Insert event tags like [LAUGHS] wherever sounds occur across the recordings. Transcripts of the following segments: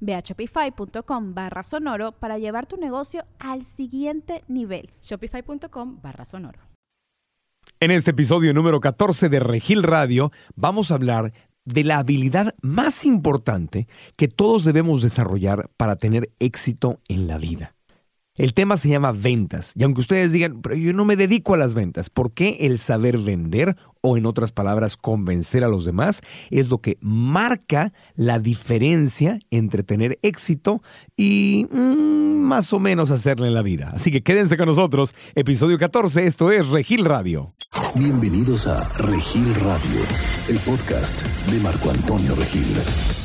Ve a shopify.com barra sonoro para llevar tu negocio al siguiente nivel. Shopify.com barra sonoro. En este episodio número 14 de Regil Radio vamos a hablar de la habilidad más importante que todos debemos desarrollar para tener éxito en la vida. El tema se llama ventas. Y aunque ustedes digan, pero yo no me dedico a las ventas, ¿por qué el saber vender o en otras palabras convencer a los demás es lo que marca la diferencia entre tener éxito y mm, más o menos hacerle en la vida? Así que quédense con nosotros. Episodio 14, esto es Regil Radio. Bienvenidos a Regil Radio, el podcast de Marco Antonio Regil.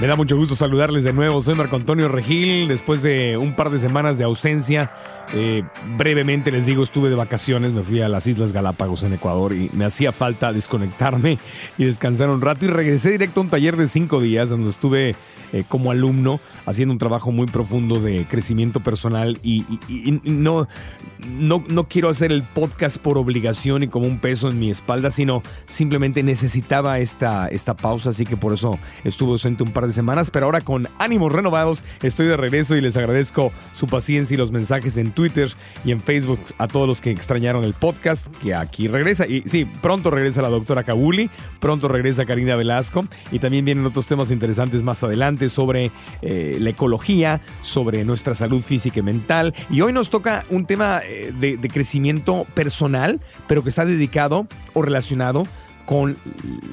Me da mucho gusto saludarles de nuevo. Soy Marco Antonio Regil. Después de un par de semanas de ausencia, eh, brevemente les digo, estuve de vacaciones, me fui a las Islas Galápagos en Ecuador y me hacía falta desconectarme [LAUGHS] y descansar un rato y regresé directo a un taller de cinco días donde estuve eh, como alumno haciendo un trabajo muy profundo de crecimiento personal y, no, no, no quiero hacer el podcast por obligación y como un peso en mi espalda, sino simplemente necesitaba esta, esta pausa, así que por eso estuve ausente un par de semanas, pero ahora con ánimos renovados estoy de regreso y les agradezco su paciencia y los mensajes en Twitter y en Facebook a todos los que extrañaron el podcast, que aquí regresa. Y sí, pronto regresa la doctora Kabuli, pronto regresa Karina Velasco y también vienen otros temas interesantes más adelante sobre eh, la ecología, sobre nuestra salud física y mental. Y hoy nos toca un tema eh, de crecimiento personal, pero que está dedicado o relacionado con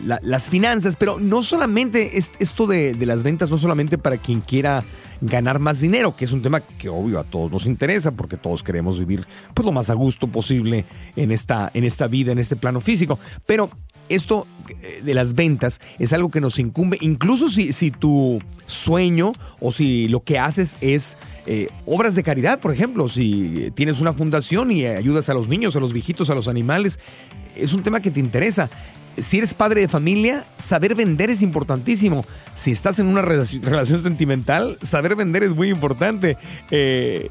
las finanzas, pero no solamente es, esto de, las ventas, no solamente para quien quiera ganar más dinero, que es un tema que obvio a todos nos interesa, porque todos queremos vivir pues, lo más a gusto posible en esta, en esta vida, en este plano físico, pero esto eh, de las ventas es algo que nos incumbe, incluso si, si tu sueño o si lo que haces es eh, obras de caridad, por ejemplo, si tienes una fundación y ayudas a los niños, a los viejitos, a los animales, es un tema que te interesa si eres padre de familia, saber vender es importantísimo. Si estás en una relación, sentimental, saber vender es muy importante. Eh,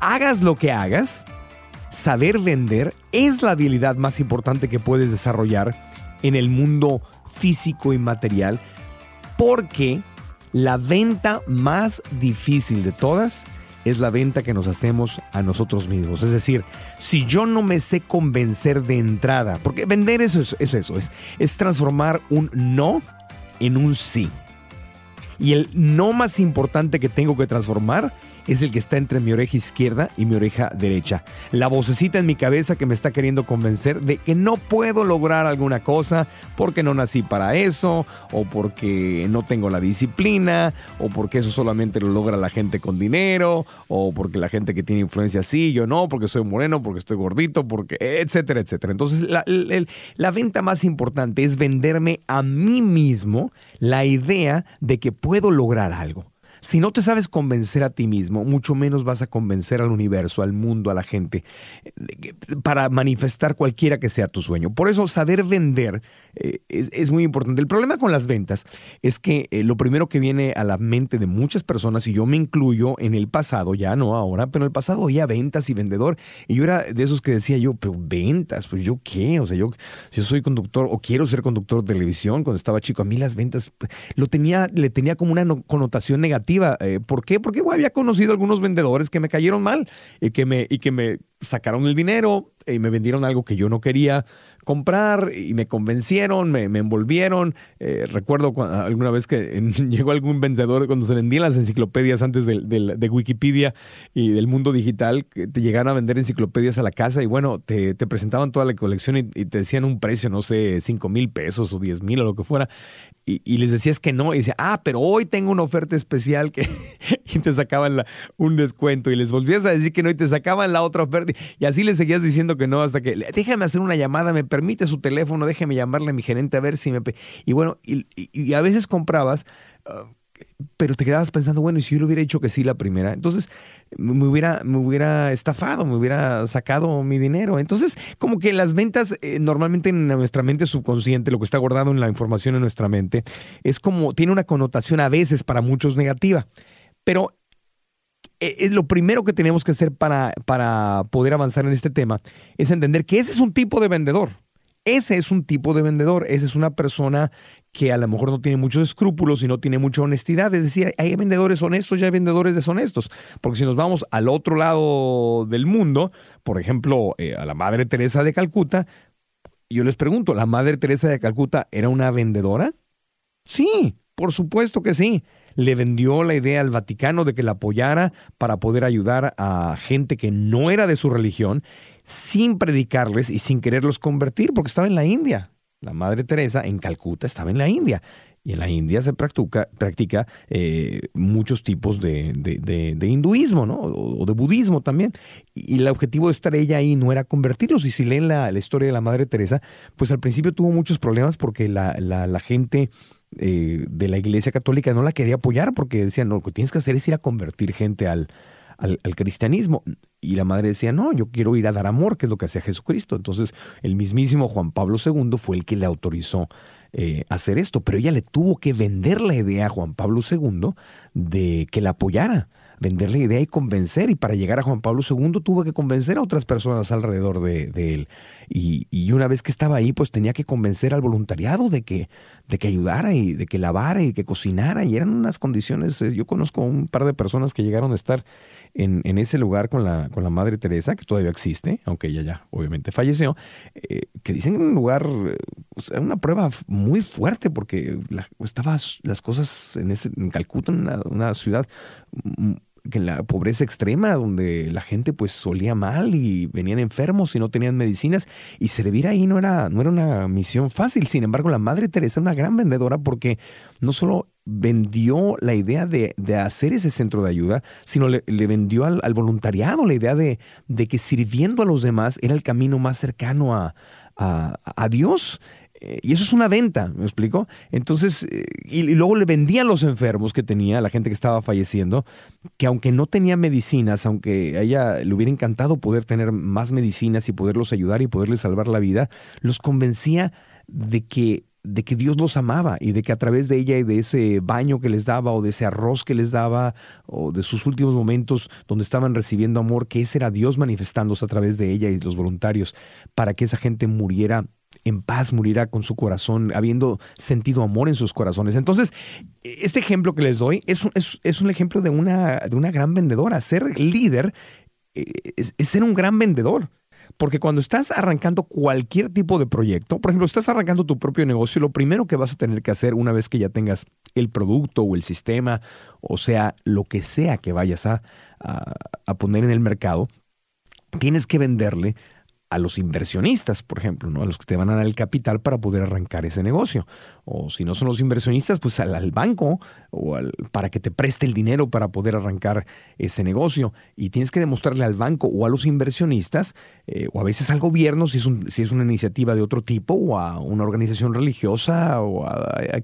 hagas lo que hagas, saber vender es la habilidad más importante que puedes desarrollar en el mundo físico y material, porque la venta más difícil de todas es la venta que nos hacemos a nosotros mismos. Es decir, si yo no me sé convencer de entrada, porque vender eso es, eso, es, es transformar un no en un sí. Y el no más importante que tengo que transformar es el que está entre mi oreja izquierda y mi oreja derecha. La vocecita en mi cabeza que me está queriendo convencer de que no puedo lograr alguna cosa porque no nací para eso, o porque no tengo la disciplina, o porque eso solamente lo logra la gente con dinero, o porque la gente que tiene influencia sí, yo no, porque soy moreno, porque estoy gordito, porque etcétera, etcétera. Entonces la, la venta más importante es venderme a mí mismo la idea de que puedo lograr algo. Si no te sabes convencer a ti mismo, mucho menos vas a convencer al universo, al mundo, a la gente, para manifestar cualquiera que sea tu sueño. Por eso saber vender eh, es, muy importante. El problema con las ventas es que eh, lo primero que viene a la mente de muchas personas, y yo me incluyo en el pasado, ya no ahora, pero en el pasado oía ventas y vendedor, y yo era de esos que decía yo, pero ventas, pues yo qué, o sea, yo, yo soy conductor o quiero ser conductor de televisión cuando estaba chico, a mí las ventas lo tenía, le tenía como una connotación negativa eh, ¿Por qué? Porque había conocido algunos vendedores que me cayeron mal y que me, y que me sacaron el dinero y me vendieron algo que yo no quería comprar y me convencieron, me, envolvieron. Eh, recuerdo alguna vez que [LAUGHS] llegó algún vendedor cuando se vendían las enciclopedias antes de, de, Wikipedia y del mundo digital, que te llegaron a vender enciclopedias a la casa y bueno, te, presentaban toda la colección y, te decían un precio, no sé, 5 mil pesos o 10 mil o lo que fuera. Y, les decías que no, y decía, ah, pero hoy tengo una oferta especial que [LAUGHS] y te sacaban un descuento, y les volvías a decir que no, y te sacaban la otra oferta, y así les seguías diciendo que no, hasta que déjame hacer una llamada, me permite su teléfono, déjeme llamarle a mi gerente a ver si me... Y bueno, y, a veces comprabas... Ah, pero te quedabas pensando, bueno, y si yo le hubiera dicho que sí la primera, entonces me hubiera, me hubiera estafado, me hubiera sacado mi dinero. Entonces, como que las ventas, eh, normalmente en nuestra mente subconsciente, lo que está guardado en la información en nuestra mente, es como, tiene una connotación a veces para muchos negativa. Pero eh, es lo primero que tenemos que hacer para, para poder avanzar en este tema, es entender que ese es un tipo de vendedor. Ese es un tipo de vendedor, esa es una persona que a lo mejor no tiene muchos escrúpulos y no tiene mucha honestidad. Es decir, hay vendedores honestos y hay vendedores deshonestos. Porque si nos vamos al otro lado del mundo, por ejemplo, eh, a la Madre Teresa de Calcuta, yo les pregunto, ¿la Madre Teresa de Calcuta era una vendedora? Sí, por supuesto que sí. Le vendió la idea al Vaticano de que la apoyara para poder ayudar a gente que no era de su religión sin predicarles y sin quererlos convertir, porque estaba en la India. La Madre Teresa en Calcuta estaba en la India. Y en la India se practica, practica eh, muchos tipos de, de, hinduismo, ¿no? O, de budismo también. Y, el objetivo de estar ella ahí no era convertirlos. Y si leen la, historia de la Madre Teresa, pues al principio tuvo muchos problemas porque la, la, gente eh, de la Iglesia Católica no la quería apoyar porque decían, no, lo que tienes que hacer es ir a convertir gente al, al, cristianismo. Y la madre decía, no, yo quiero ir a dar amor, que es lo que hacía Jesucristo. Entonces, el mismísimo Juan Pablo II fue el que le autorizó eh, hacer esto, pero ella le tuvo que vender la idea a Juan Pablo II de que la apoyara vender la idea y convencer. Y para llegar a Juan Pablo II tuvo que convencer a otras personas alrededor de, él. Y, una vez que estaba ahí, pues tenía que convencer al voluntariado de que, de que ayudara y de que lavara y que cocinara. Y eran unas condiciones, eh, yo conozco un par de personas que llegaron a estar en, en, ese lugar con la, con la Madre Teresa, que todavía existe, aunque ella ya obviamente falleció, eh, que dicen un lugar, una prueba muy fuerte, porque la, estaban las cosas en, ese, en Calcuta, una ciudad que la pobreza extrema, donde la gente pues solía mal y venían enfermos y no tenían medicinas, y servir ahí no era, no era una misión fácil. Sin embargo, la Madre Teresa era una gran vendedora porque no solo vendió la idea de, hacer ese centro de ayuda, sino le, vendió al, voluntariado la idea de, de, que sirviendo a los demás era el camino más cercano a, a, a Dios y eso es una venta, ¿me explico? Entonces, eh, y, luego le vendía a los enfermos que tenía, a la gente que estaba falleciendo, que aunque no tenía medicinas, aunque a ella le hubiera encantado poder tener más medicinas y poderlos ayudar y poderles salvar la vida, los convencía de que de que Dios los amaba y de que a través de ella y de ese baño que les daba o de ese arroz que les daba o de sus últimos momentos donde estaban recibiendo amor, que ese era Dios manifestándose a través de ella y los voluntarios para que esa gente muriera en paz morirá con su corazón, habiendo sentido amor en sus corazones. Entonces, este ejemplo que les doy es un, es, un ejemplo de una, de una gran vendedora. Ser líder eh, es, ser un gran vendedor. Porque cuando estás arrancando cualquier tipo de proyecto, por ejemplo, estás arrancando tu propio negocio, lo primero que vas a tener que hacer una vez que ya tengas el producto o el sistema, o sea, lo que sea que vayas a, a poner en el mercado, tienes que venderle a los inversionistas, por ejemplo, ¿no? a los que te van a dar el capital para poder arrancar ese negocio. O si no son los inversionistas, pues al, banco o al, para que te preste el dinero para poder arrancar ese negocio. Y tienes que demostrarle al banco o a los inversionistas, eh, o a veces al gobierno, si es, un, si es una iniciativa de otro tipo, o a una organización religiosa, o a,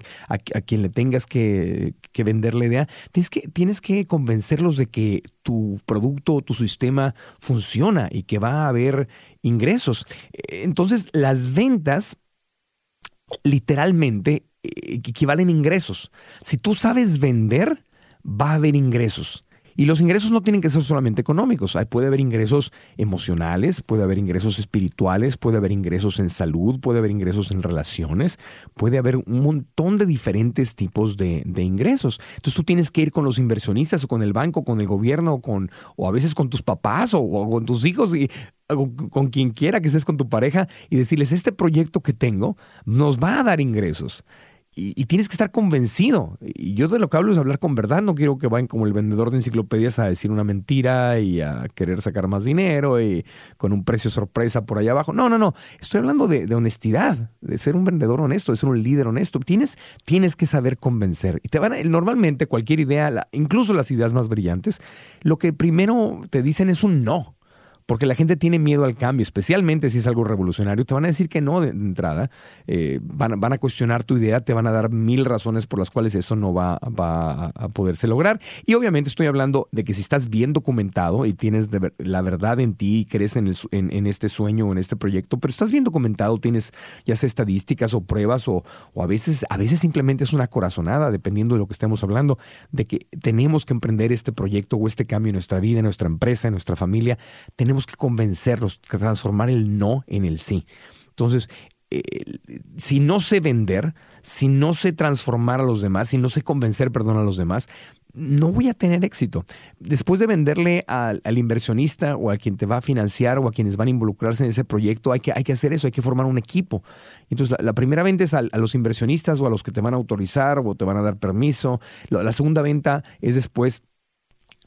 quien le tengas que, que, vender la idea, tienes que, tienes que convencerlos de que tu producto o tu sistema funciona y que va a haber ingresos. Entonces, las ventas literalmente eh, equivalen a ingresos. Si tú sabes vender, va a haber ingresos. Y los ingresos no tienen que ser solamente económicos. Hay, puede haber ingresos emocionales, puede haber ingresos espirituales, puede haber ingresos en salud, puede haber ingresos en relaciones, puede haber un montón de diferentes tipos de, ingresos. Entonces tú tienes que ir con los inversionistas o con el banco, con el gobierno, o, con, o a veces con tus papás o, o con tus hijos y con quien quiera que estés con tu pareja y decirles, este proyecto que tengo nos va a dar ingresos. Y, tienes que estar convencido. Y yo de lo que hablo es hablar con verdad. No quiero que vayan como el vendedor de enciclopedias a decir una mentira y a querer sacar más dinero y con un precio sorpresa por allá abajo. No, no, no. Estoy hablando de, honestidad, de ser un vendedor honesto, de ser un líder honesto. Tienes, tienes que saber convencer. Y te van a, normalmente cualquier idea, incluso las ideas más brillantes, lo que primero te dicen es un no porque la gente tiene miedo al cambio, especialmente si es algo revolucionario. Te van a decir que no de, entrada, eh, van, van, a cuestionar tu idea, te van a dar mil razones por las cuales eso no va, va a poderse lograr. Y obviamente estoy hablando de que si estás bien documentado y tienes la verdad en ti y crees en, en, este sueño o en este proyecto, pero estás bien documentado, tienes ya sea estadísticas o pruebas o, o a, veces, a veces simplemente es una corazonada, dependiendo de lo que estemos hablando, de que tenemos que emprender este proyecto o este cambio en nuestra vida, en nuestra empresa, en nuestra familia. Tenemos que convencerlos, transformar el no en el sí. Entonces, eh, si no sé vender, si no sé transformar a los demás, si no sé convencer, perdón, a los demás, no voy a tener éxito. Después de venderle al, inversionista o a quien te va a financiar o a quienes van a involucrarse en ese proyecto, hay que, hay que hacer eso, hay que formar un equipo. Entonces, la, primera venta es a, los inversionistas o a los que te van a autorizar o te van a dar permiso. La segunda venta es después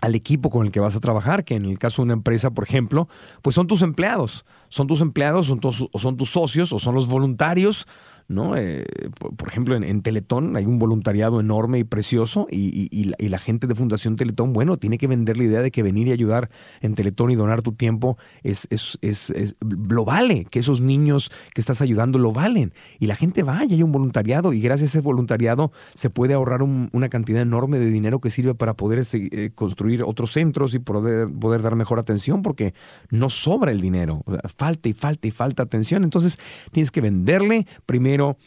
al equipo con el que vas a trabajar, que en el caso de una empresa, por ejemplo, pues son tus empleados, son tus empleados, son tus, o son tus socios, o son los voluntarios, ¿no? Eh, por, ejemplo, en, Teletón hay un voluntariado enorme y precioso y, la, gente de Fundación Teletón, bueno, tiene que vender la idea de que venir y ayudar en Teletón y donar tu tiempo es, es, es, lo vale, que esos niños que estás ayudando lo valen. Y la gente va y hay un voluntariado y gracias a ese voluntariado se puede ahorrar una cantidad enorme de dinero que sirve para poder eh, construir otros centros y poder, poder dar mejor atención porque no sobra el dinero, falta y falta y falta atención. Entonces tienes que venderle primero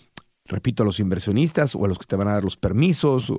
repito, a los inversionistas o a los que te van a dar los permisos,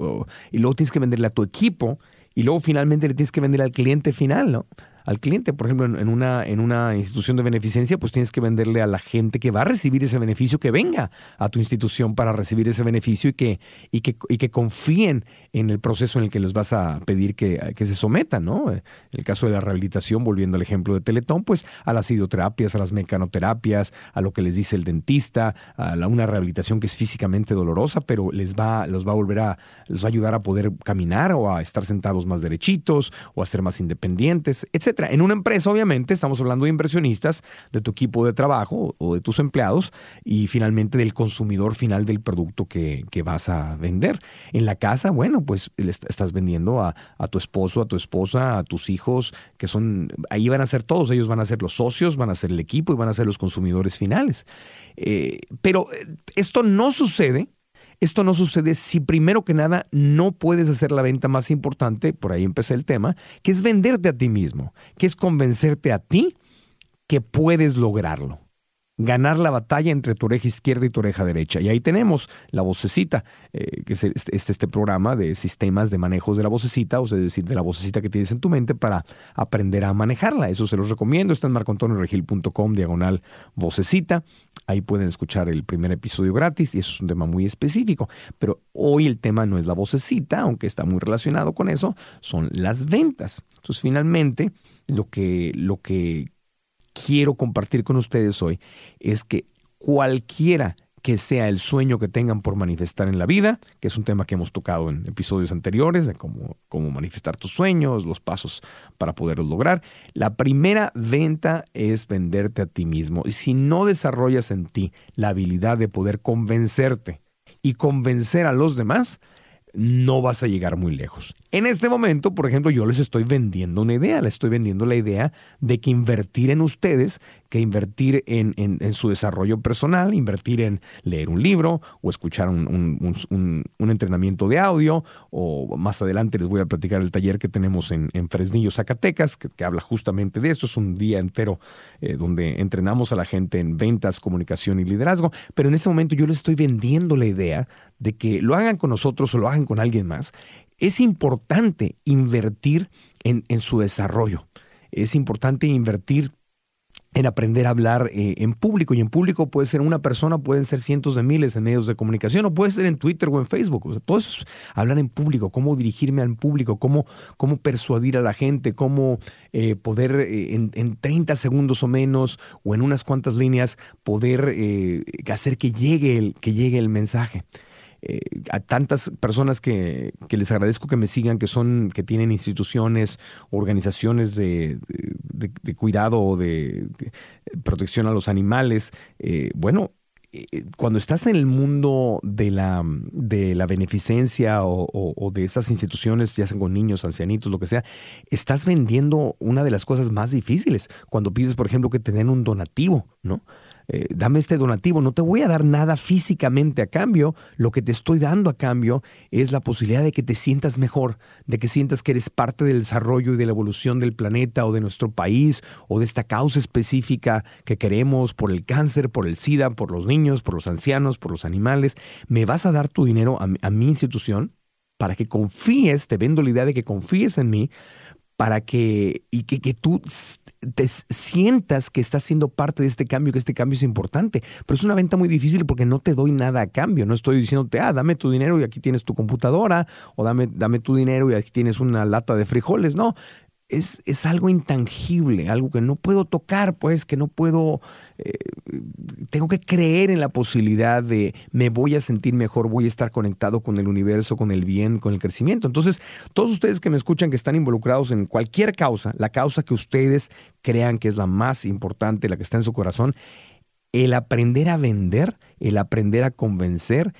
y luego tienes que venderle a tu equipo, y luego finalmente le tienes que vender al cliente final, ¿no? al cliente. Por ejemplo, en una, en una institución de beneficencia, pues tienes que venderle a la gente que va a recibir ese beneficio, que venga a tu institución para recibir ese beneficio y que, y que, y que confíen en el proceso en el que les vas a pedir que, que se sometan, ¿no? En el caso de la rehabilitación, volviendo al ejemplo de Teletón, pues a las hidroterapias, a las mecanoterapias, a lo que les dice el dentista, a la, una rehabilitación que es físicamente dolorosa, pero les va, los va a volver a, les va a ayudar a poder caminar o a estar sentados más derechitos o a ser más independientes, etc. En una empresa, obviamente, estamos hablando de inversionistas, de tu equipo de trabajo o de tus empleados y finalmente del consumidor final del producto que, vas a vender. En la casa, bueno, pues estás vendiendo a, tu esposo, a tu esposa, a tus hijos, que son, ahí van a ser todos, ellos van a ser los socios, van a ser el equipo y van a ser los consumidores finales. Eh, pero eh, esto no sucede esto no sucede si primero que nada no puedes hacer la venta más importante, por ahí empecé el tema, que es venderte a ti mismo, que es convencerte a ti que puedes lograrlo ganar la batalla entre tu oreja izquierda y tu oreja derecha. Y ahí tenemos la vocecita, eh, que es este, este, programa de sistemas de manejos de la vocecita, o sea, es decir, de la vocecita que tienes en tu mente para aprender a manejarla. Eso se los recomiendo. Está en marcoantonioregil.com, diagonal vocecita. Ahí pueden escuchar el primer episodio gratis y eso es un tema muy específico. Pero hoy el tema no es la vocecita, aunque está muy relacionado con eso, son las ventas. Entonces, finalmente, lo que, lo que quiero compartir con ustedes hoy es que cualquiera que sea el sueño que tengan por manifestar en la vida, que es un tema que hemos tocado en episodios anteriores, de cómo, cómo manifestar tus sueños, los pasos para poderlos lograr. La primera venta es venderte a ti mismo. Y si no desarrollas en ti la habilidad de poder convencerte y convencer a los demás, no vas a llegar muy lejos. En este momento, por ejemplo, yo les estoy vendiendo una idea, les estoy vendiendo la idea de que invertir en ustedes que invertir en, su desarrollo personal, invertir en leer un libro o escuchar un, entrenamiento de audio o más adelante les voy a platicar el taller que tenemos en, Fresnillo, Zacatecas, que, habla justamente de esto. Es un día entero eh, donde entrenamos a la gente en ventas, comunicación y liderazgo, pero en este momento yo les estoy vendiendo la idea de que lo hagan con nosotros o lo hagan con alguien más es importante invertir en, en su desarrollo. Es importante invertir en aprender a hablar eh, en público. Y en público puede ser una persona, pueden ser cientos de miles en medios de comunicación, o puede ser en Twitter o en Facebook. O sea, todo eso es hablar en público, cómo dirigirme al público, cómo, cómo persuadir a la gente, cómo eh, poder eh, en, en, 30 segundos o menos, o en unas cuantas líneas, poder hacer que llegue el, que llegue el mensaje. Eh, a tantas personas que, les agradezco que me sigan, que son, que tienen instituciones, organizaciones de, cuidado o de protección a los animales. Eh, bueno, eh, cuando estás en el mundo de la, de la beneficencia o, de esas instituciones, ya sean con niños, ancianitos, lo que sea, estás vendiendo una de las cosas más difíciles. Cuando pides, por ejemplo, que te den un donativo, ¿no? Eh, dame este donativo, no te voy a dar nada físicamente a cambio, lo que te estoy dando a cambio es la posibilidad de que te sientas mejor, de que sientas que eres parte del desarrollo y de la evolución del planeta o de nuestro país o de esta causa específica que queremos por el cáncer, por el SIDA, por los niños, por los ancianos, por los animales. ¿Me vas a dar tu dinero a, a mi institución? para que confíes, te vendo la idea de que confíes en mí, para que, y que, que tú te sientas que estás siendo parte de este cambio, que este cambio es importante. Pero es una venta muy difícil porque no te doy nada a cambio. No estoy diciéndote, ah, dame tu dinero y aquí tienes tu computadora, o dame, dame tu dinero y aquí tienes una lata de frijoles. No, es, es, algo intangible, algo que no puedo tocar, pues, que no puedo, eh, tengo que creer en la posibilidad de me voy a sentir mejor, voy a estar conectado con el universo, con el bien, con el crecimiento. Entonces, todos ustedes que me escuchan, que están involucrados en cualquier causa, la causa que ustedes crean que es la más importante, la que está en su corazón, el aprender a vender, el aprender a convencer,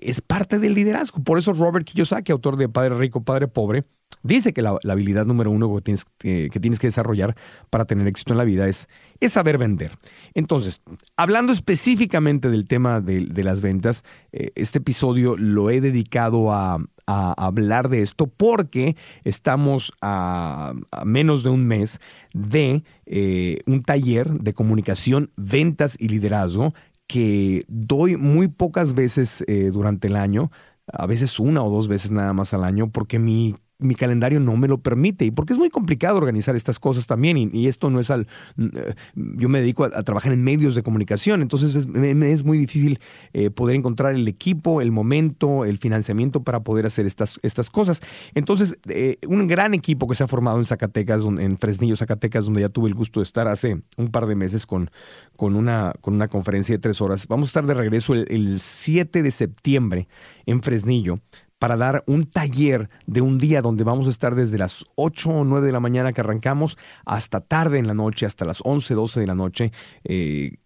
es parte del liderazgo. Por eso Robert Kiyosaki, autor de Padre Rico, Padre Pobre, dice que la, habilidad número uno que tienes, que tienes, que desarrollar para tener éxito en la vida es, es saber vender. Entonces, hablando específicamente del tema de, las ventas, eh, este episodio lo he dedicado a, hablar de esto porque estamos a, menos de un mes de eh, un taller de comunicación, ventas y liderazgo que doy muy pocas veces eh, durante el año a veces una o dos veces nada más al año, porque mi mi calendario no me lo permite. Y porque es muy complicado organizar estas cosas también y, esto no es al eh, yo me dedico a, trabajar en medios de comunicación entonces es, es muy difícil eh, poder encontrar el equipo el momento el financiamiento para poder hacer estas, estas cosas. Entonces eh, un gran equipo que se ha formado en Zacatecas en Fresnillo Zacatecas donde ya tuve el gusto de estar hace un par de meses con, con, una, con una conferencia de tres horas. Vamos a estar de regreso el 7 de septiembre en Fresnillo para dar un taller de un día donde vamos a estar desde las 8 o 9 de la mañana que arrancamos hasta tarde en la noche, hasta las 11, 12 de la noche, eh,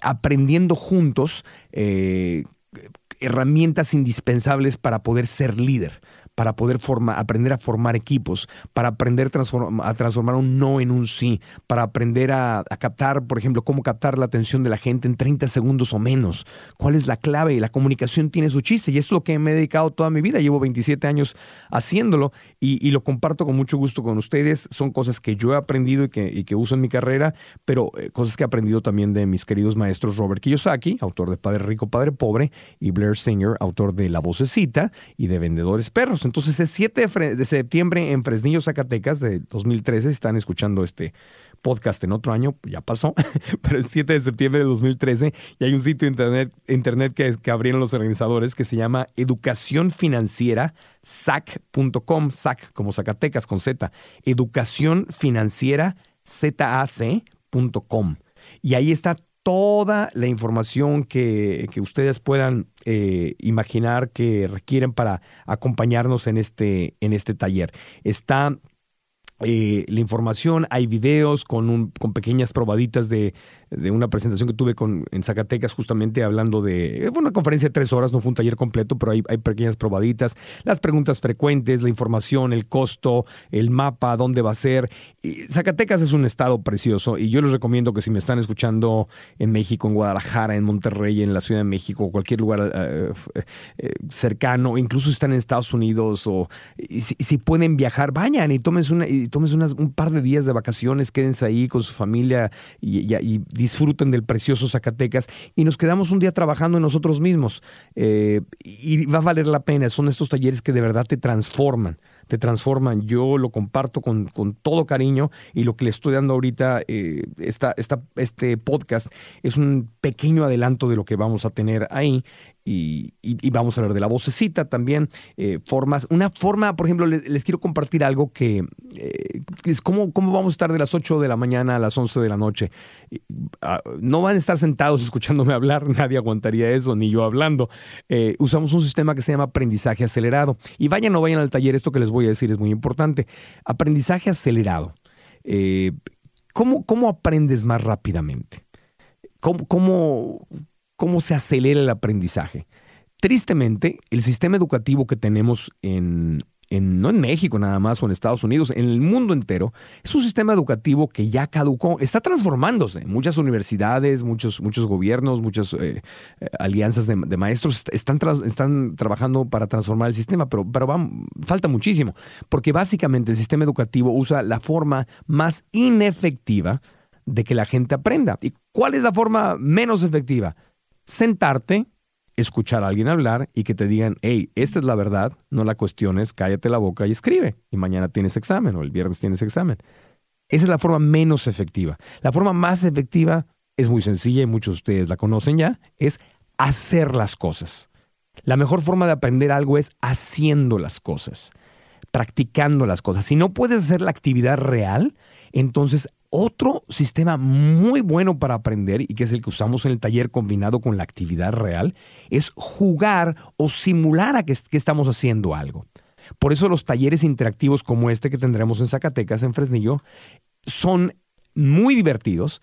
aprendiendo juntos eh, herramientas indispensables para poder ser líder para poder aprender a formar equipos, para aprender a transformar un no en un sí, para aprender a, captar, por ejemplo, cómo captar la atención de la gente en 30 segundos o menos, cuál es la clave. La comunicación tiene su chiste y es lo que me he dedicado toda mi vida. Llevo 27 años haciéndolo y, lo comparto con mucho gusto con ustedes. Son cosas que yo he aprendido y que, uso en mi carrera, pero eh, cosas que he aprendido también de mis queridos maestros Robert Kiyosaki, autor de Padre Rico, Padre Pobre, y Blair Singer, autor de La Vocecita y de Vendedores Perros. Entonces es 7 de septiembre en Fresnillo, Zacatecas, de 2013. Están escuchando este podcast en otro año, ya pasó, [LAUGHS] pero es 7 de septiembre de 2013 y hay un sitio internet, internet que, que abrieron los organizadores que se llama Educación Financiera, SAC.com, SAC como Zacatecas con Z, Educación Financiera, ZAC.com. Y ahí está toda la información que, ustedes puedan eh, imaginar que requieren para acompañarnos en este, en este taller. Está eh, la información, hay videos con, un, con pequeñas probaditas de, de una presentación que tuve con, en Zacatecas justamente hablando de, fue una conferencia de tres horas, no fue un taller completo, pero hay, hay pequeñas probaditas, las preguntas frecuentes, la información, el costo, el mapa, dónde va a ser. Y Zacatecas es un estado precioso y yo les recomiendo que si me están escuchando en México, en Guadalajara, en Monterrey, en la Ciudad de México, o cualquier lugar eh, eh, cercano, incluso si están en Estados Unidos o si, pueden viajar, vayan y tómense una, y tomes un par de días de vacaciones, quédense ahí con su familia y, y, disfruten del precioso Zacatecas y nos quedamos un día trabajando en nosotros mismos. Eh, y va a valer la pena, son estos talleres que de verdad te transforman te transforman. Yo lo comparto con, con, todo cariño y lo que le estoy dando ahorita, eh, este podcast, es un pequeño adelanto de lo que vamos a tener ahí y, vamos a hablar de la vocecita también, eh, formas, una forma, por ejemplo, les, quiero compartir algo que eh, es cómo, cómo vamos a estar de las 8 de la mañana a las 11 de la noche. Ah, no van a estar sentados [LAUGHS] escuchándome hablar, nadie aguantaría eso, ni yo hablando. Eh, usamos un sistema que se llama aprendizaje acelerado. Y vayan o vayan al taller, esto que les voy a decir es muy importante. Aprendizaje acelerado. ¿cómo, ¿Cómo aprendes más rápidamente? ¿Cómo, cómo, cómo se acelera el aprendizaje. Tristemente, el sistema educativo que tenemos en, no en México nada más o en Estados Unidos, en el mundo entero, es un sistema educativo que ya caducó, está transformándose. Muchas universidades, muchos, muchos gobiernos, muchas eh, eh, alianzas de, maestros están, están trabajando para transformar el sistema, pero, pero falta muchísimo, porque básicamente el sistema educativo usa la forma más inefectiva de que la gente aprenda. ¿Y cuál es la forma menos efectiva? Sentarte, escuchar a alguien hablar y que te digan, hey, esta es la verdad, no la cuestiones, cállate la boca y escribe. Y mañana tienes examen o el viernes tienes examen. Esa es la forma menos efectiva. La forma más efectiva es muy sencilla y muchos de ustedes la conocen ya, es hacer las cosas. La mejor forma de aprender algo es haciendo las cosas, practicando las cosas. Si no puedes hacer la actividad real, entonces otro sistema muy bueno para aprender y que es el que usamos en el taller combinado con la actividad real es jugar o simular a que, estamos haciendo algo. Por eso los talleres interactivos como este que tendremos en Zacatecas, en Fresnillo, son muy divertidos,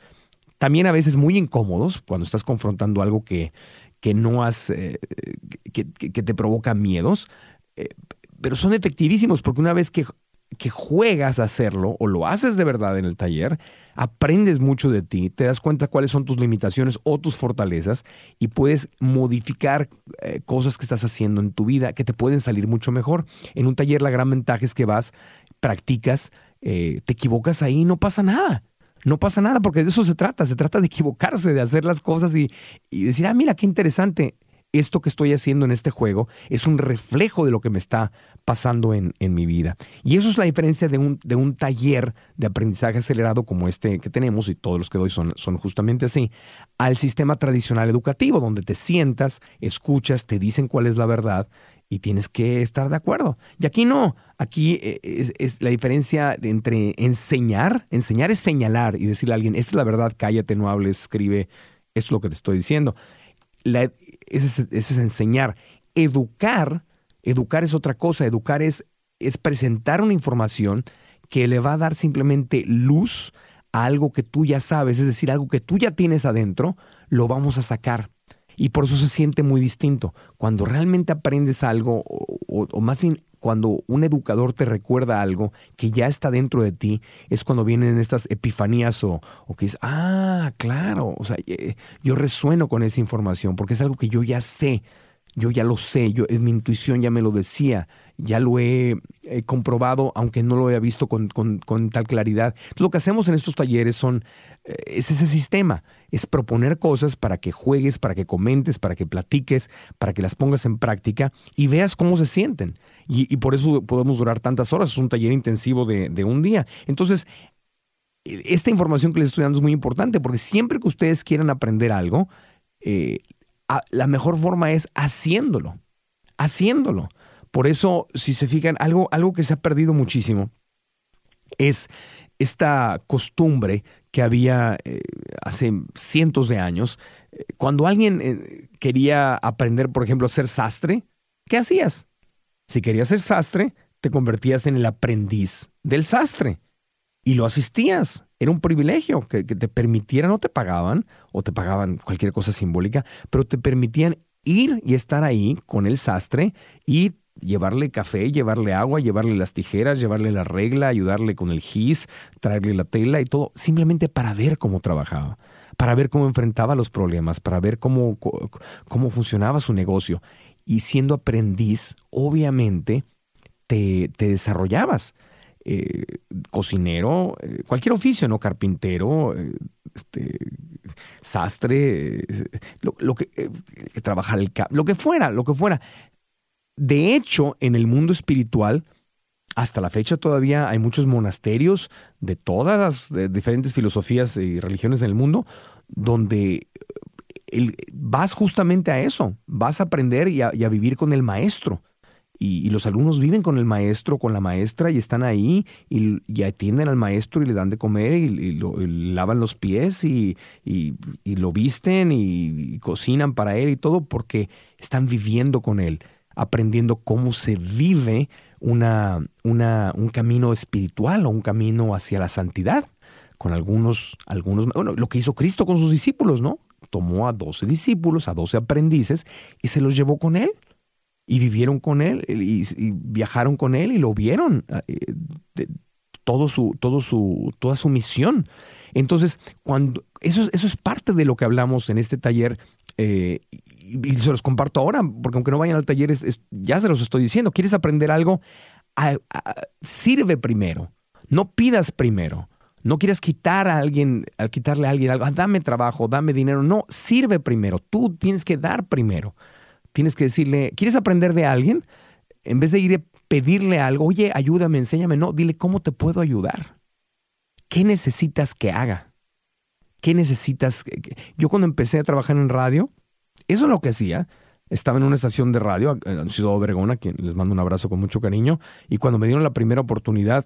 también a veces muy incómodos cuando estás confrontando algo que, que no has, eh, que, te provoca miedos, eh, pero son efectivísimos porque una vez que que juegas a hacerlo o lo haces de verdad en el taller, aprendes mucho de ti, te das cuenta cuáles son tus limitaciones o tus fortalezas y puedes modificar eh, cosas que estás haciendo en tu vida que te pueden salir mucho mejor. En un taller la gran ventaja es que vas, practicas, eh, te equivocas ahí y no pasa nada. No pasa nada porque de eso se trata, se trata de equivocarse, de hacer las cosas y, y decir, ah, mira, qué interesante esto que estoy haciendo en este juego es un reflejo de lo que me está pasando en, mi vida. Y eso es la diferencia de un, de un, taller de aprendizaje acelerado como este que tenemos, y todos los que doy son, son justamente así, al sistema tradicional educativo, donde te sientas, escuchas, te dicen cuál es la verdad y tienes que estar de acuerdo. Y aquí no, aquí eh, es, la diferencia entre enseñar, enseñar es señalar y decirle a alguien, esta es la verdad, cállate, no hables, escribe, esto es lo que te estoy diciendo ese, es enseñar. Educar, educar es otra cosa. Educar es, es presentar una información que le va a dar simplemente luz a algo que tú ya sabes, es decir, algo que tú ya tienes adentro, lo vamos a sacar. Y por eso se siente muy distinto. Cuando realmente aprendes algo, o más bien cuando un educador te recuerda algo que ya está dentro de ti, es cuando vienen estas epifanías o, que es, ah, claro, o sea, eh, yo resueno con esa información porque es algo que yo ya sé, yo ya lo sé, yo, mi intuición ya me lo decía, ya lo he, comprobado, aunque no lo haya visto con, tal claridad. lo que hacemos en estos talleres son, eh, es ese sistema, es proponer cosas para que juegues, para que comentes, para que platiques, para que las pongas en práctica y veas cómo se sienten. Y, por eso podemos durar tantas horas, es un taller intensivo de, un día. Entonces, esta información que les estoy dando es muy importante porque siempre que ustedes quieran aprender algo, eh, la mejor forma es haciéndolo, haciéndolo. Por eso, si se fijan, algo, algo que se ha perdido muchísimo es esta costumbre que había eh, hace cientos de años. Cuando alguien eh, quería aprender, por ejemplo, a ser sastre, ¿qué hacías? Si querías ser sastre, te convertías en el aprendiz del sastre y lo asistías. Era un privilegio que, te permitieran, no te pagaban, o te pagaban cualquier cosa simbólica, pero te permitían ir y estar ahí con el sastre y llevarle café, llevarle agua, llevarle las tijeras, llevarle la regla, ayudarle con el gis, traerle la tela y todo, simplemente para ver cómo trabajaba, para ver cómo enfrentaba los problemas, para ver cómo, cómo funcionaba su negocio. Y siendo aprendiz, obviamente, te, te desarrollabas. eh, cocinero, eh, cualquier oficio, ¿no? Carpintero, eh, este, sastre, lo, que trabajar el lo que fuera, lo que fuera. De hecho, en el mundo espiritual, hasta la fecha todavía hay muchos monasterios de todas las diferentes filosofías y religiones en el mundo donde vas justamente a eso, vas a aprender y a, vivir con el maestro. Y, los alumnos viven con el maestro, con la maestra y están ahí y, atienden al maestro y le dan de comer y, lo, lavan los pies y, lo visten y, cocinan para él y todo porque están viviendo con él, aprendiendo cómo se vive una, un camino espiritual o un camino hacia la santidad con algunos, algunos, bueno, lo que hizo Cristo con sus discípulos, ¿no? Tomó a doce discípulos, a doce aprendices, y se los llevó con él. Y vivieron con él, y, viajaron con él, y lo vieron. Eh, todo su, todo su, toda su misión. Entonces, cuando, eso, eso es parte de lo que hablamos en este taller. Eh, y, se los comparto ahora, porque aunque no vayan al taller, ya se los estoy diciendo. ¿Quieres aprender algo? sirve primero. No pidas primero. No quieres quitar a alguien, al quitarle a alguien algo, ah, dame trabajo, dame dinero. No, sirve primero. Tú tienes que dar primero. Tienes que decirle, ¿quieres aprender de alguien? En vez de ir a pedirle algo, oye, ayúdame, enséñame. No, dile, ¿cómo te puedo ayudar? ¿Qué necesitas que haga? ¿Qué necesitas? Yo cuando empecé a trabajar en radio, eso es lo que hacía. Estaba en una estación de radio en Ciudad Obregón, a quien les mando un abrazo con mucho cariño. Y cuando me dieron la primera oportunidad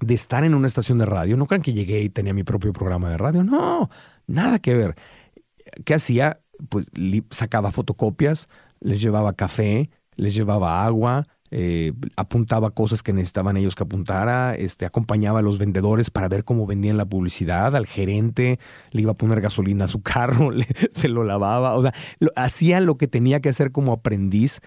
de estar en una estación de radio. No crean que llegué y tenía mi propio programa de radio. No, nada que ver. ¿Qué hacía? Pues sacaba fotocopias, les llevaba café, les llevaba agua, eh, apuntaba cosas que necesitaban ellos que apuntara, este, acompañaba a los vendedores para ver cómo vendían la publicidad, al gerente, le iba a poner gasolina a su carro, [LAUGHS] se lo lavaba, o sea, hacía lo que tenía que hacer como aprendiz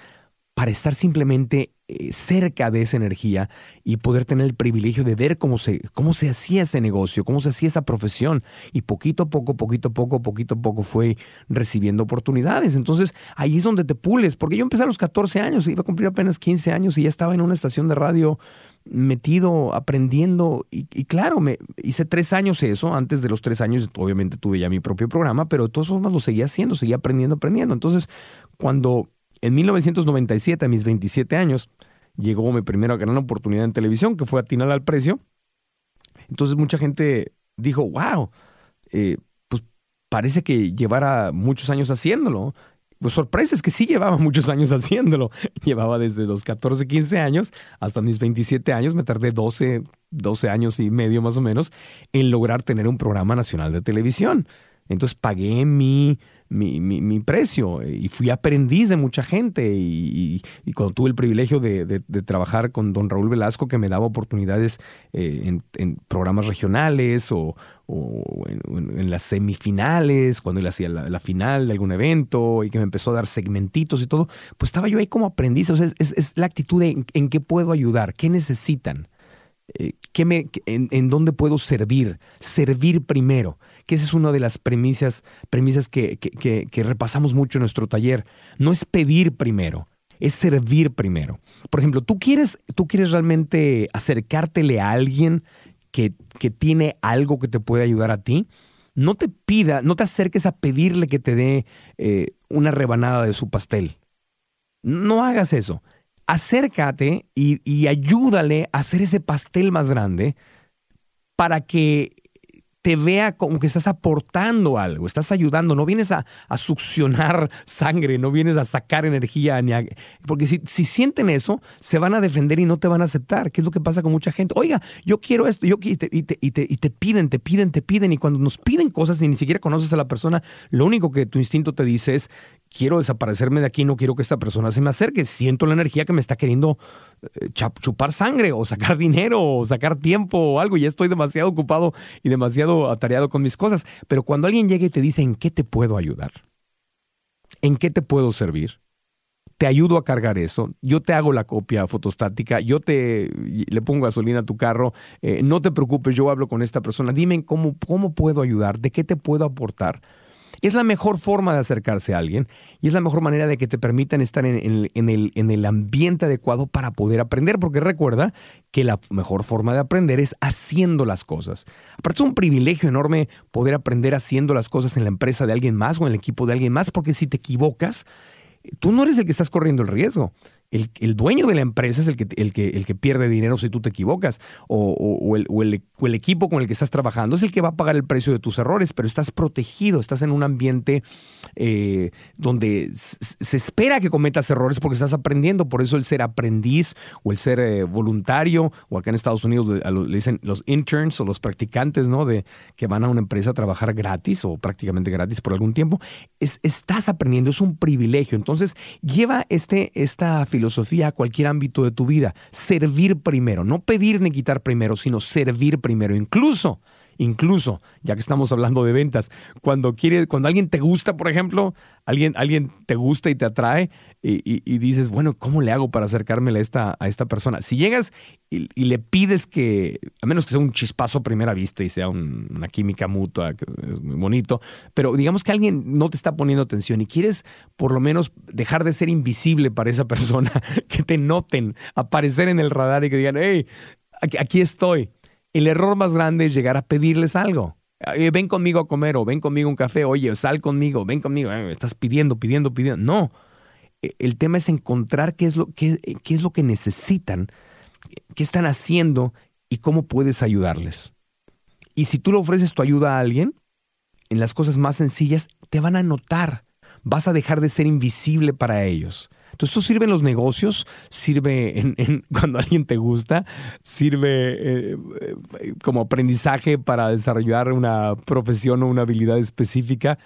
para estar simplemente cerca de esa energía y poder tener el privilegio de ver cómo se, cómo se hacía ese negocio, cómo se hacía esa profesión. Y poquito a poco, poquito a poco, poquito a poco fue recibiendo oportunidades. Entonces ahí es donde te pules, porque yo empecé a los 14 años, iba a cumplir apenas 15 años y ya estaba en una estación de radio metido, aprendiendo. Y, claro, me hice tres años eso. Antes de los tres años, obviamente tuve ya mi propio programa, pero de todas formas lo seguía haciendo, seguía aprendiendo, aprendiendo. Entonces, cuando en 1997, a mis 27 años, llegó mi primera gran oportunidad en televisión, que fue atinar al precio. Entonces mucha gente dijo, wow, eh, pues parece que llevara muchos años haciéndolo. Pues sorpresa es que sí llevaba muchos años [LAUGHS] haciéndolo. Llevaba desde los 14, 15 años hasta mis 27 años. Me tardé 12, 12 años y medio más o menos en lograr tener un programa nacional de televisión. Entonces pagué mi mi, mi, precio y fui aprendiz de mucha gente y, cuando tuve el privilegio de, trabajar con don Raúl Velasco que me daba oportunidades eh, en, programas regionales o, en, las semifinales, cuando él hacía la, final de algún evento y que me empezó a dar segmentitos y todo, pues estaba yo ahí como aprendiz, o sea, es, la actitud de en, qué puedo ayudar, qué necesitan. Eh, ¿qué me, en, dónde puedo servir? Servir primero que esa es una de las premisas, premisas que, que, repasamos mucho en nuestro taller. No es pedir primero, es servir primero. Por ejemplo, tú quieres, tú quieres realmente acercártele a alguien que, que tiene algo que te puede ayudar a ti. No te pida, no te acerques a pedirle que te dé eh, una rebanada de su pastel. No hagas eso. Acércate y, y ayúdale a hacer ese pastel más grande para que te vea como que estás aportando algo, estás ayudando, no vienes a, succionar [LAUGHS] sangre, no vienes a sacar energía, ni porque si, si, sienten eso, se van a defender y no te van a aceptar, ¿Qué es lo que pasa con mucha gente. Oiga, yo quiero esto, yo, y, te, y, te, y, te, piden, te piden, te piden, y cuando nos piden cosas y ni siquiera conoces a la persona, lo único que tu instinto te dice es, quiero desaparecerme de aquí, no quiero que esta persona se me acerque, siento la energía que me está queriendo eh, chupar sangre o sacar dinero o sacar tiempo o algo, ya estoy demasiado ocupado y demasiado atareado con mis cosas, pero cuando alguien llega y te dice, ¿en qué te puedo ayudar? ¿En qué te puedo servir? Te ayudo a cargar eso, yo te hago la copia fotostática, yo te le pongo gasolina a tu carro, eh, no te preocupes, yo hablo con esta persona, dime cómo, cómo puedo ayudar, de qué te puedo aportar Es la mejor forma de acercarse a alguien y es la mejor manera de que te permitan estar en, el, el ambiente adecuado para poder aprender, porque recuerda que la mejor forma de aprender es haciendo las cosas. Aparte es un privilegio enorme poder aprender haciendo las cosas en la empresa de alguien más o en el equipo de alguien más, porque si te equivocas, tú no eres el que estás corriendo el riesgo el, dueño de la empresa es el que, el, que, el que pierde dinero si tú te equivocas, o, el, equipo con el que estás trabajando es el que va a pagar el precio de tus errores, pero estás protegido, estás en un ambiente eh, donde se espera que cometas errores porque estás aprendiendo, por eso el ser aprendiz o el ser eh, voluntario, o acá en Estados Unidos le dicen los interns o los practicantes, ¿no? De que van a una empresa a trabajar gratis o prácticamente gratis por algún tiempo, es, estás aprendiendo, es un privilegio. Entonces, lleva este, esta filosofía filosofía a cualquier ámbito de tu vida. Servir primero, no pedir ni quitar primero, sino servir primero. Incluso, incluso, ya que estamos hablando de ventas, cuando quiere, cuando alguien te gusta, por ejemplo, alguien, alguien te gusta y te atrae y, dices, bueno, ¿cómo le hago para acercarme a esta, a esta persona? Si llegas y, le pides que, a menos que sea un chispazo a primera vista y sea una química mutua, que es muy bonito, pero digamos que alguien no te está poniendo atención y quieres por lo menos dejar de ser invisible para esa persona, [LAUGHS] que te noten, aparecer en el radar y que digan, hey, aquí, estoy. El error más grande es llegar a pedirles algo. ven conmigo a comer o ven conmigo un café, oye, sal conmigo, ven conmigo, estás pidiendo, pidiendo, pidiendo. No, e, el tema es encontrar qué es lo, qué, qué es lo que necesitan, qué están haciendo y cómo puedes ayudarles. Y si tú le ofreces tu ayuda a alguien, en las cosas más sencillas, te van a notar. Vas a dejar de ser invisible para ellos. Entonces, esto sirve en los negocios, sirve [LAUGHS] cuando alguien te gusta, sirve eh, eh, como aprendizaje para desarrollar una profesión o una habilidad específica.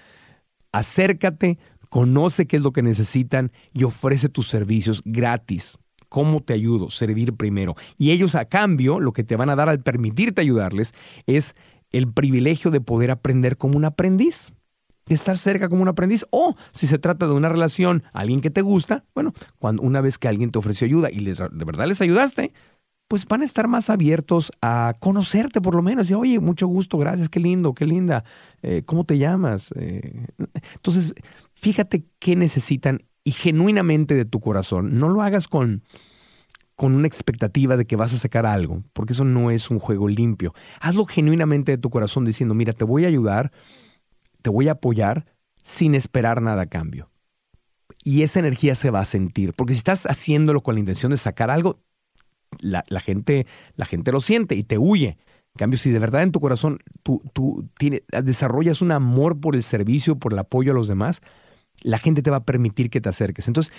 Acércate, conoce qué es lo que necesitan y ofrece tus servicios gratis. ¿Cómo te ayudo? Servir primero. Y ellos a cambio, lo que te van a dar al permitirte ayudarles es el privilegio de poder aprender como un aprendiz, estar cerca como un aprendiz. O si se trata de una relación, alguien que te gusta, bueno, cuando una vez que alguien te ofreció ayuda y les, de verdad les ayudaste, pues van a estar más abiertos a conocerte por lo menos. Y oye, mucho gusto, gracias, qué lindo, qué linda, eh, ¿cómo te llamas? Eh, entonces, fíjate qué necesitan y genuinamente de tu corazón. No lo hagas con, con una expectativa de que vas a sacar algo, porque eso no es un juego limpio. Hazlo genuinamente de tu corazón diciendo, mira, te voy a ayudar, te voy a apoyar sin esperar nada a cambio. Y esa energía se va a sentir, porque si estás haciéndolo con la intención de sacar algo, la, gente, la gente lo siente y te huye. En cambio, si de verdad en tu corazón tú desarrollas un amor por el servicio, por el apoyo a los demás, la gente te va a permitir que te acerques. Entonces,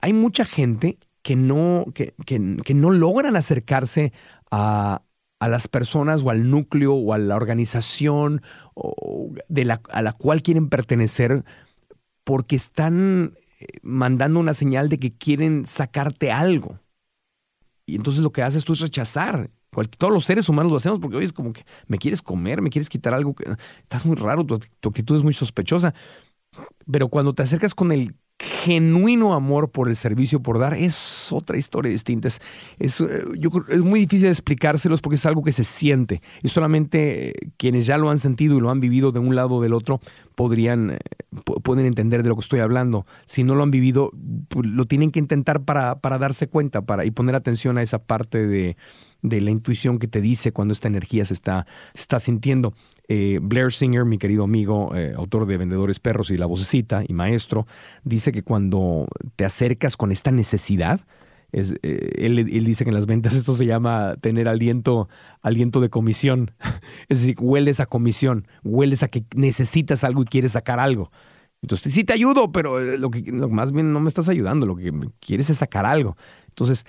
hay mucha gente que no, que, no logran acercarse a, las personas o al núcleo o a la organización de la, a la cual quieren pertenecer porque están eh, mandando una señal de que quieren sacarte algo. Y entonces lo que haces tú es rechazar. Todos los seres humanos lo hacemos porque hoy es como que me quieres comer, me quieres quitar algo, estás muy raro, tu, tu actitud es muy sospechosa. Pero cuando te acercas con el genuino amor por el servicio por dar es otra historia distinta. Es, eh, es muy difícil explicárselos porque es algo que se siente. Y solamente eh, quienes ya lo han sentido y lo han vivido de un lado o del otro podrían, eh, pueden entender de lo que estoy hablando. Si no lo han vivido, pues, lo tienen que intentar para, para darse cuenta para, y poner atención a esa parte de, de la intuición que te dice cuando esta energía se está, está sintiendo. Eh, Blair Singer, mi querido amigo, eh, autor de Vendedores Perros y La Vocecita y maestro, dice que cuando te acercas con esta necesidad, es, eh, él, dice que en las ventas esto se llama tener aliento, aliento de comisión. [LAUGHS] es decir, hueles a comisión, hueles a que necesitas algo y quieres sacar algo. Entonces, sí te ayudo, pero lo que más bien no me estás ayudando, lo que quieres es sacar algo. Entonces,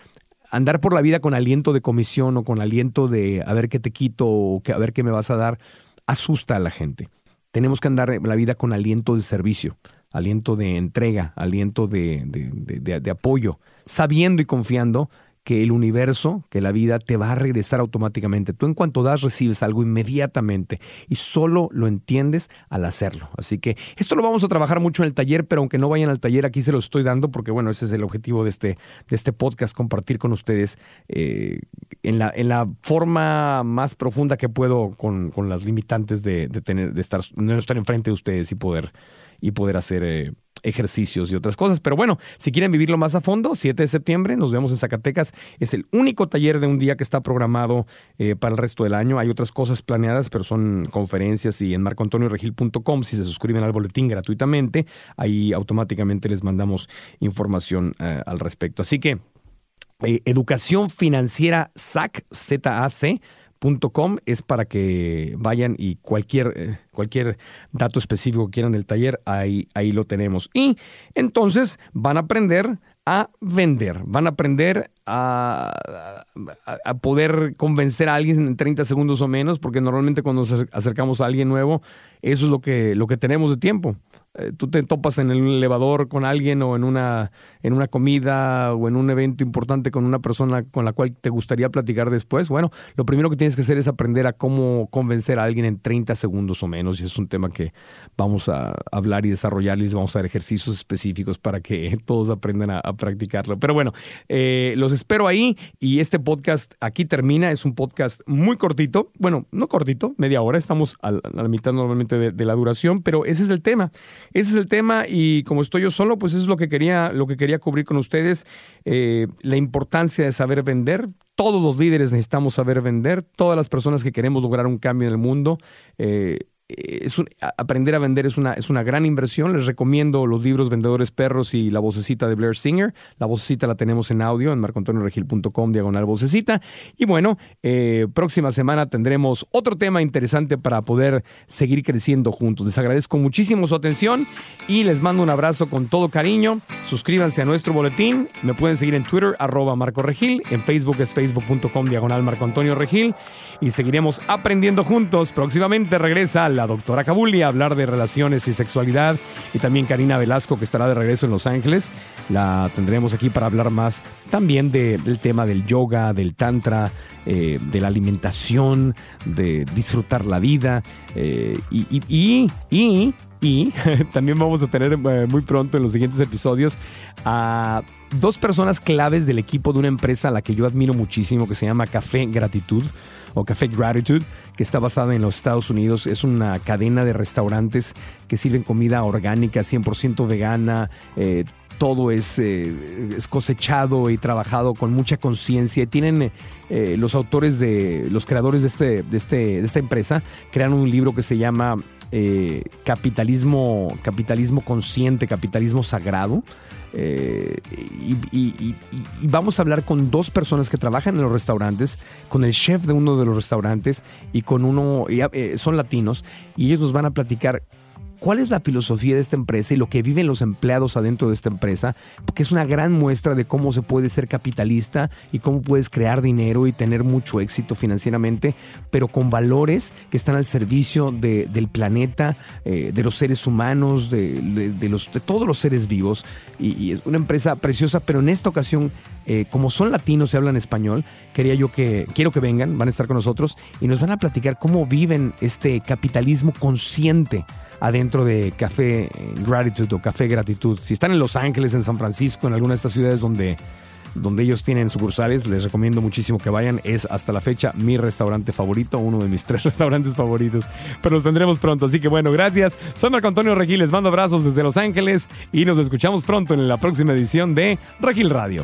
andar por la vida con aliento de comisión o con aliento de a ver qué te quito o a ver qué me vas a dar, asusta a la gente. Tenemos que andar la vida con aliento de servicio, aliento de entrega, aliento de, de, apoyo, sabiendo y confiando que el universo, que la vida te va a regresar automáticamente. Tú en cuanto das, recibes algo inmediatamente y solo lo entiendes al hacerlo. Así que esto lo vamos a trabajar mucho en el taller, pero aunque no vayan al taller, aquí se lo estoy dando porque, bueno, ese es el objetivo de este, de este podcast, compartir con ustedes eh, en, la, en la forma más profunda que puedo con, con las limitantes de, de, tener, de estar, no estar enfrente de ustedes y poder, y poder hacer... Eh, ejercicios y otras cosas. Pero bueno, si quieren vivirlo más a fondo, 7 de septiembre, nos vemos en Zacatecas. Es el único taller de un día que está programado eh, para el resto del año. Hay otras cosas planeadas, pero son conferencias y en marcoantonioregil.com, si se suscriben al boletín gratuitamente, ahí automáticamente les mandamos información eh, al respecto. Así que, eh, educación financiera SAC, Z-A-C Es para que vayan y cualquier, eh, cualquier dato específico que quieran del taller, ahí, ahí lo tenemos. Y entonces van a aprender a vender, van a aprender a, a, poder convencer a alguien en 30 segundos o menos, porque normalmente cuando nos acercamos a alguien nuevo, eso es lo que, lo que tenemos de tiempo. Eh, tú te topas en el elevador con alguien o en una, en una comida o en un evento importante con una persona con la cual te gustaría platicar después, bueno, lo primero que tienes que hacer es aprender a cómo convencer a alguien en 30 segundos o menos y es un tema que vamos a hablar y desarrollar les vamos a dar ejercicios específicos para que [LAUGHS] todos aprendan a, practicarlo. Pero bueno, eh, los espero ahí y este podcast aquí termina, es un podcast muy cortito, bueno, no cortito, media hora, estamos a, la mitad normalmente de la duración, pero ese es el tema. Ese es el tema y como estoy yo solo, pues eso es lo que quería, lo que quería cubrir con ustedes, eh, la importancia de saber vender. Todos los líderes necesitamos saber vender, todas las personas que queremos lograr un cambio en el mundo. Eh, es aprender a vender es una, es una gran inversión. Les recomiendo los libros Vendedores Perros y La Vocecita de Blair Singer. La Vocecita la tenemos en audio en marcoantonioregil.com, diagonal Vocecita. Y bueno, eh, próxima semana tendremos otro tema interesante para poder seguir creciendo juntos. Les agradezco muchísimo su atención y les mando un abrazo con todo cariño. Suscríbanse a nuestro boletín. Me pueden seguir en Twitter, arroba Marco Regil. En Facebook es facebook.com, diagonal Marco Antonio Regil. Y seguiremos aprendiendo juntos. Próximamente regresa la doctora Kabuli a hablar de relaciones y sexualidad y también Karina Velasco que estará de regreso en Los Ángeles. La tendremos aquí para hablar más también del tema del yoga, del tantra, eh, de la alimentación, de disfrutar la vida eh, y, y, y, y [LAUGHS] también vamos a tener eh, muy pronto en los siguientes episodios a dos personas claves del equipo de una empresa a la que yo admiro muchísimo que se llama Café Gratitud o Café Gratitude, que está basada en los Estados Unidos. Es una cadena de restaurantes que sirven comida orgánica, 100% vegana. Eh, todo es, eh, es, cosechado y trabajado con mucha conciencia. Tienen eh, los autores de, los creadores de, este, de, este, de esta empresa, crearon un libro que se llama Capitalismo, Capitalismo Consciente, Capitalismo Sagrado. Eh, y, vamos a hablar con dos personas que trabajan en los restaurantes, con el chef de uno de los restaurantes y con uno, eh, son latinos, y ellos nos van a platicar cuál es la filosofía de esta empresa y lo que viven los empleados adentro de esta empresa, porque es una gran muestra de cómo se puede ser capitalista y cómo puedes crear dinero y tener mucho éxito financieramente, pero con valores que están al servicio del planeta, eh, de los seres humanos, de, todos los seres vivos. Y, es una empresa preciosa, pero en esta ocasión eh, como son latinos y hablan español, quería yo que, quiero que vengan, van a estar con nosotros y nos van a platicar cómo viven este capitalismo consciente adentro de Café Gratitude o Café Gratitud. Si están en Los Ángeles, en San Francisco, en alguna de estas ciudades donde, donde ellos tienen sucursales, les recomiendo muchísimo que vayan. Es hasta la fecha mi restaurante favorito, uno de mis [LAUGHS] tres restaurantes favoritos. Pero los tendremos pronto, así que bueno, gracias. Soy Marco Antonio Regil, les mando abrazos desde Los Ángeles y nos escuchamos pronto en la próxima edición de Regil Radio.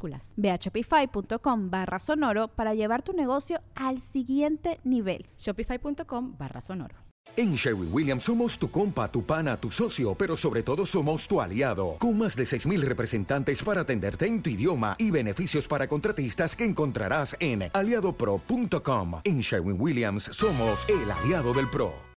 minúsculas. Ve a shopify.com barra sonoro para llevar tu negocio al siguiente nivel. Shopify.com barra sonoro. En Sherwin Williams somos tu compa, tu pana, tu socio, pero sobre todo somos tu aliado, con más de 6.000 representantes para atenderte en tu idioma y beneficios para contratistas que encontrarás en aliadopro.com. En Sherwin Williams somos el aliado del PRO.